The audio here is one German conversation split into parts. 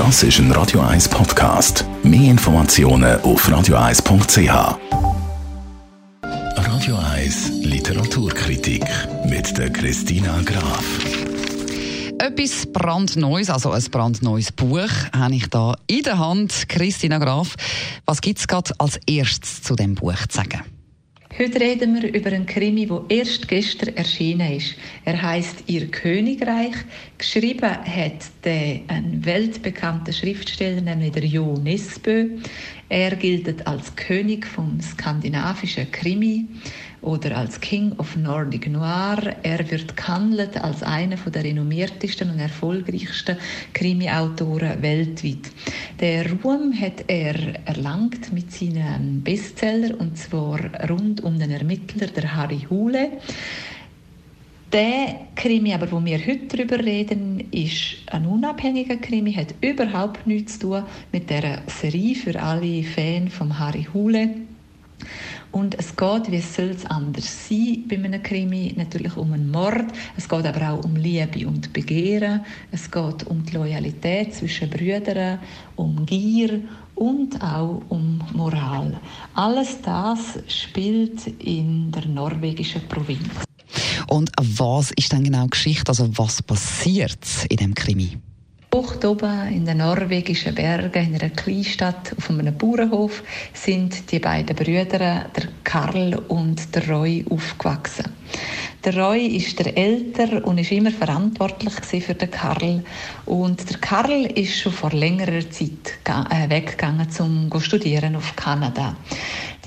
Das ist ein Radio 1 Podcast. Mehr Informationen auf radio1.ch. Radio 1 Literaturkritik mit der Christina Graf. Etwas brandneues, also ein brandneues Buch, habe ich da in der Hand. Christina Graf, was gibt es gerade als erstes zu dem Buch zu sagen? Heute reden wir über einen Krimi, der erst gestern erschienen ist. Er heißt Ihr Königreich. Geschrieben hat der ein weltbekannter Schriftsteller, nämlich der Jo Nesbø. Er gilt als König vom skandinavischen Krimi oder als King of Nordic Noir. Er wird gehandelt als einer der renommiertesten und erfolgreichsten Krimi-Autoren weltweit. Der Ruhm hat er erlangt mit seinem Bestseller und zwar rund um den Ermittler der Harry Hule. Der Krimi, aber wo wir heute darüber reden, ist ein unabhängiger Krimi, hat überhaupt nichts zu tun mit der Serie für alle Fans von Harry Hule. Und es geht, wie soll es anders sein bei einem Krimi, natürlich um einen Mord. Es geht aber auch um Liebe und Begehren. Es geht um die Loyalität zwischen Brüdern, um Gier und auch um Moral. Alles das spielt in der norwegischen Provinz. Und was ist dann genau Geschichte? Also was passiert in dem Krimi? Bucht oben in den norwegischen Bergen, in einer Kleinstadt auf einem Bauernhof, sind die beiden Brüder, der Karl und der Roy, aufgewachsen. Der Roy ist der Älter und ist immer verantwortlich für den Karl. Und der Karl ist schon vor längerer Zeit äh, weggegangen zum studieren auf Kanada.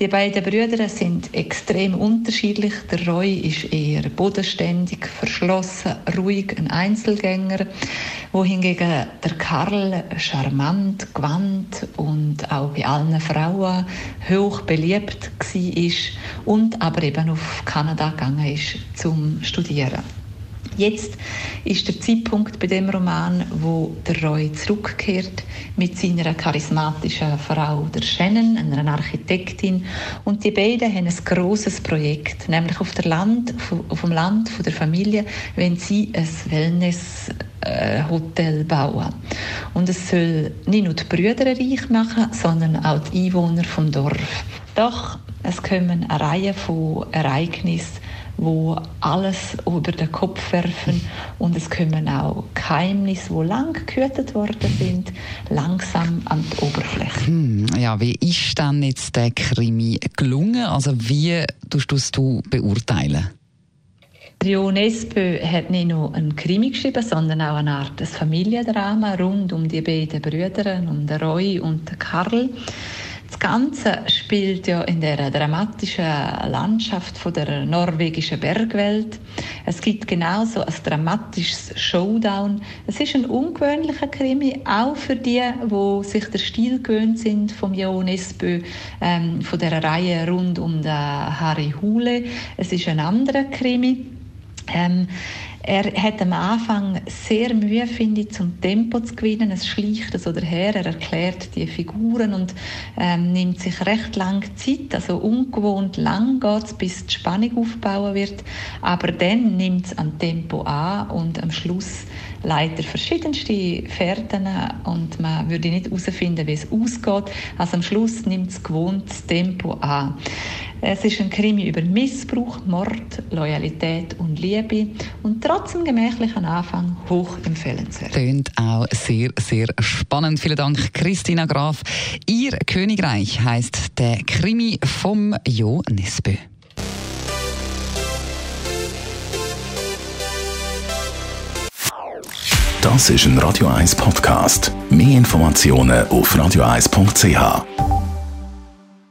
Die beiden Brüder sind extrem unterschiedlich. Der Roy ist eher bodenständig, verschlossen, ruhig, ein Einzelgänger, wohingegen der Karl charmant, gewandt und auch bei allen Frauen hoch beliebt war und aber eben auf Kanada gegangen ist zum Studieren. Jetzt ist der Zeitpunkt bei dem Roman, wo der Roy zurückkehrt mit seiner charismatischen Frau, der Shannon, einer Architektin, und die beiden haben ein großes Projekt, nämlich auf, der Land, auf dem Land von der Familie, wenn sie ein Wellness Hotel bauen. Und es soll nicht nur die Brüder reich machen, sondern auch die Einwohner vom Dorf. Doch es kommen eine Reihe von Ereignissen, wo alles über den Kopf werfen und es kommen auch Geheimnisse, die lang gehütet worden sind, langsam an die Oberfläche. Hm, ja, wie ist dann jetzt der Krimi gelungen? Also wie tust du es beurteilen? Jo Nesbø hat nicht nur einen Krimi geschrieben, sondern auch eine Art Familiendrama rund um die beiden Brüder, um den Roy und den Karl. Das Ganze spielt ja in der dramatischen Landschaft von der norwegischen Bergwelt. Es gibt genauso ein dramatisches Showdown. Es ist ein ungewöhnlicher Krimi, auch für die, wo sich der Stil gewöhnt sind vom Jo Nesbø, ähm, von der Reihe rund um den Harry Hule. Es ist ein anderer Krimi. Ähm, er hat am Anfang sehr Mühe, finde ich, zum Tempo zu gewinnen. Es schleicht so daher. Er erklärt die Figuren und ähm, nimmt sich recht lang Zeit. Also ungewohnt lang geht es, bis die Spannung aufgebaut wird. Aber dann nimmt es an Tempo an und am Schluss leider verschiedenste Fährten und man würde nicht herausfinden, wie es ausgeht. Also am Schluss nimmt es gewohntes Tempo an. Es ist ein Krimi über Missbrauch, Mord, Loyalität und Liebe und trotz einem gemächlichen Anfang hoch empfehlenswert. Tönt auch sehr, sehr spannend. Vielen Dank, Christina Graf. Ihr Königreich heißt der Krimi vom Jo Nesbø. Das ist ein Radio 1 Podcast. Mehr Informationen auf radio1.ch.